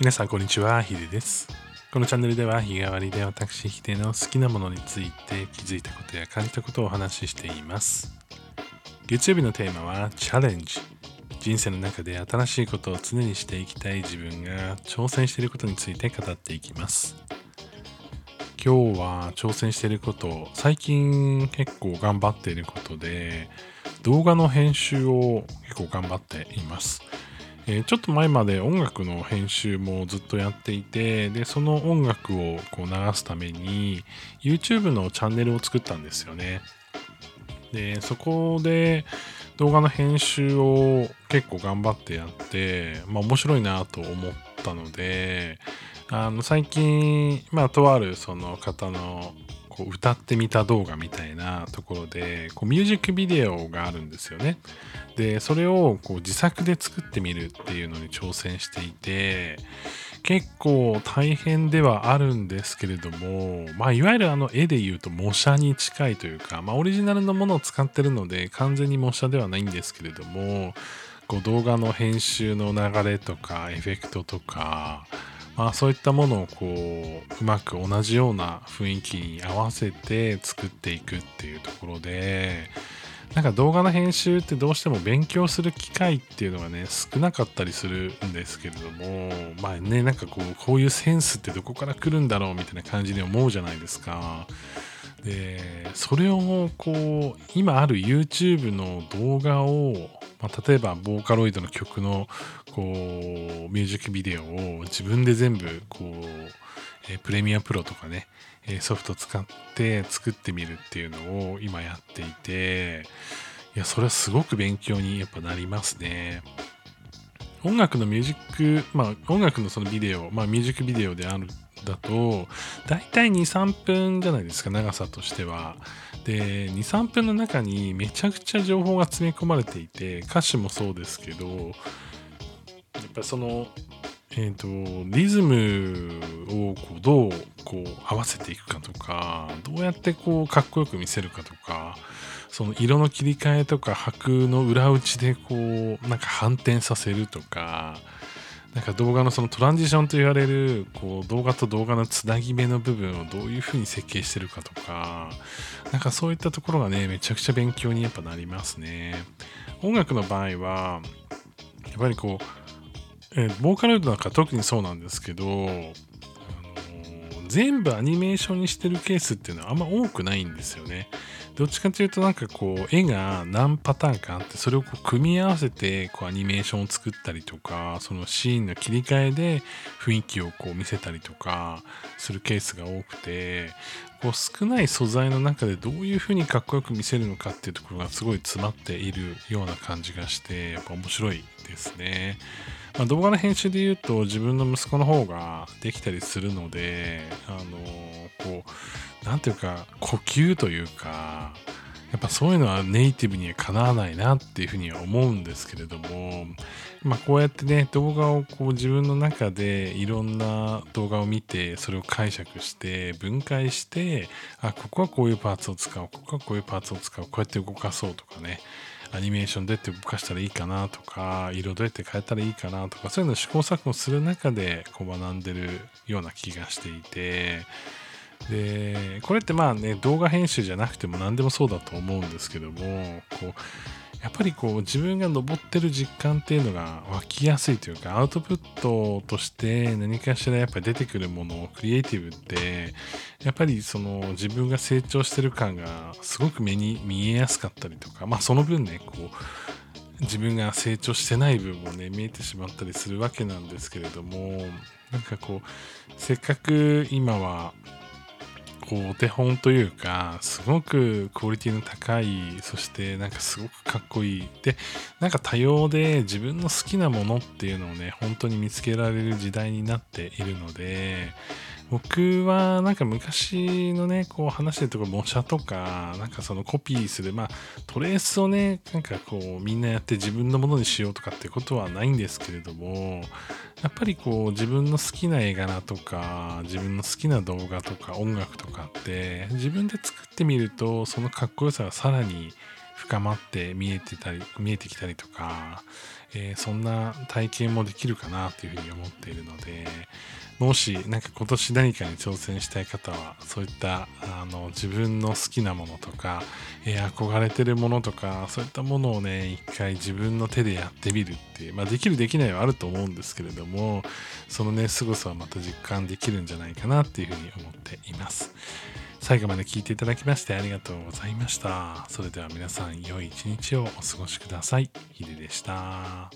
皆さんこんにちは、ヒデです。このチャンネルでは日替わりで私ヒデの好きなものについて気づいたことや感じたことをお話ししています。月曜日のテーマはチャレンジ。人生の中で新しいことを常にしていきたい自分が挑戦していることについて語っていきます。今日は挑戦していること、最近結構頑張っていることで、動画の編集を結構頑張っています。えーちょっと前まで音楽の編集もずっとやっていてでその音楽をこう流すために YouTube のチャンネルを作ったんですよね。でそこで動画の編集を結構頑張ってやって、まあ、面白いなと思ったのであの最近、まあ、とあるその方のこう歌ってみた動画みたいなところでこうミュージックビデオがあるんですよね。でそれをこう自作で作ってみるっていうのに挑戦していて結構大変ではあるんですけれども、まあ、いわゆるあの絵で言うと模写に近いというか、まあ、オリジナルのものを使ってるので完全に模写ではないんですけれどもこう動画の編集の流れとかエフェクトとかまあ、そういったものをこううまく同じような雰囲気に合わせて作っていくっていうところでなんか動画の編集ってどうしても勉強する機会っていうのがね少なかったりするんですけれどもまあねなんかこうこういうセンスってどこから来るんだろうみたいな感じに思うじゃないですか。でそれをこう今ある YouTube の動画を、まあ、例えばボーカロイドの曲のこうミュージックビデオを自分で全部こう、えプレミアプロとかねソフト使って作ってみるっていうのを今やっていていやそれはすごく勉強にやっぱなりますね。音楽のミュージック、まあ音楽のそのビデオ、まあミュージックビデオであるだと、だいたい2、3分じゃないですか、長さとしては。で、2、3分の中にめちゃくちゃ情報が詰め込まれていて、歌詞もそうですけど、やっぱその、えっ、と、リズムをこうどうこう合わせていくかとか、どうやってこうかっこよく見せるかとか、その色の切り替えとか拍の裏打ちでこうなんか反転させるとかなんか動画のそのトランジションと言われるこう動画と動画のつなぎ目の部分をどういうふうに設計してるかとかなんかそういったところがねめちゃくちゃ勉強にやっぱなりますね。音楽の場合はやっぱりこう、えーボーカロイドなんか特にそうなんですけど全部アニメーションにしてるケースっていうのはあんま多くないんですよね。どっちかというとなんかこう絵が何パターンかあってそれをこう組み合わせてこうアニメーションを作ったりとかそのシーンの切り替えで雰囲気をこう見せたりとかするケースが多くてこう少ない素材の中でどういうふうにかっこよく見せるのかっていうところがすごい詰まっているような感じがしてやっぱ面白いですね。まあ、動画の編集で言うと自分の息子の方ができたりするのであのこう何ていうか呼吸というかやっぱそういうのはネイティブにはかなわないなっていうふうには思うんですけれども、まあ、こうやってね動画をこう自分の中でいろんな動画を見てそれを解釈して分解してあここはこういうパーツを使うここはこういうパーツを使うこうやって動かそうとかねアニメーションどうやって動かしたらいいかなとか色どうやって変えたらいいかなとかそういうのを試行錯誤する中でこう学んでるような気がしていてでこれってまあね動画編集じゃなくても何でもそうだと思うんですけどもこうやっぱりこう自分が登ってる実感っていうのが湧きやすいというかアウトプットとして何かしらやっぱり出てくるものをクリエイティブってやっぱりその自分が成長してる感がすごく目に見えやすかったりとかまあその分ねこう自分が成長してない分もね見えてしまったりするわけなんですけれどもなんかこうせっかく今はこうお手本というかすごくクオリティの高いそしてなんかすごくかっこいい。でなんか多様で自分の好きなものっていうのをね本当に見つけられる時代になっているので僕はなんか昔のねこう話してるところ模写とかなんかそのコピーするまあトレースをねなんかこうみんなやって自分のものにしようとかってことはないんですけれどもやっぱりこう自分の好きな絵柄とか自分の好きな動画とか音楽とかって自分で作ってみるとそのかっこよさがさらに深まって見えてたり見えてきたりとか、えー、そんな体験もできるかなというふうに思っているのでもし何か今年何かに挑戦したい方はそういったあの自分の好きなものとか、えー、憧れてるものとかそういったものをね一回自分の手でやってみるっていう、まあ、できるできないはあると思うんですけれどもそのね凄さはまた実感できるんじゃないかなっていうふうに思っています。最後まで聞いていただきましてありがとうございました。それでは皆さん良い一日をお過ごしください。ヒデでした。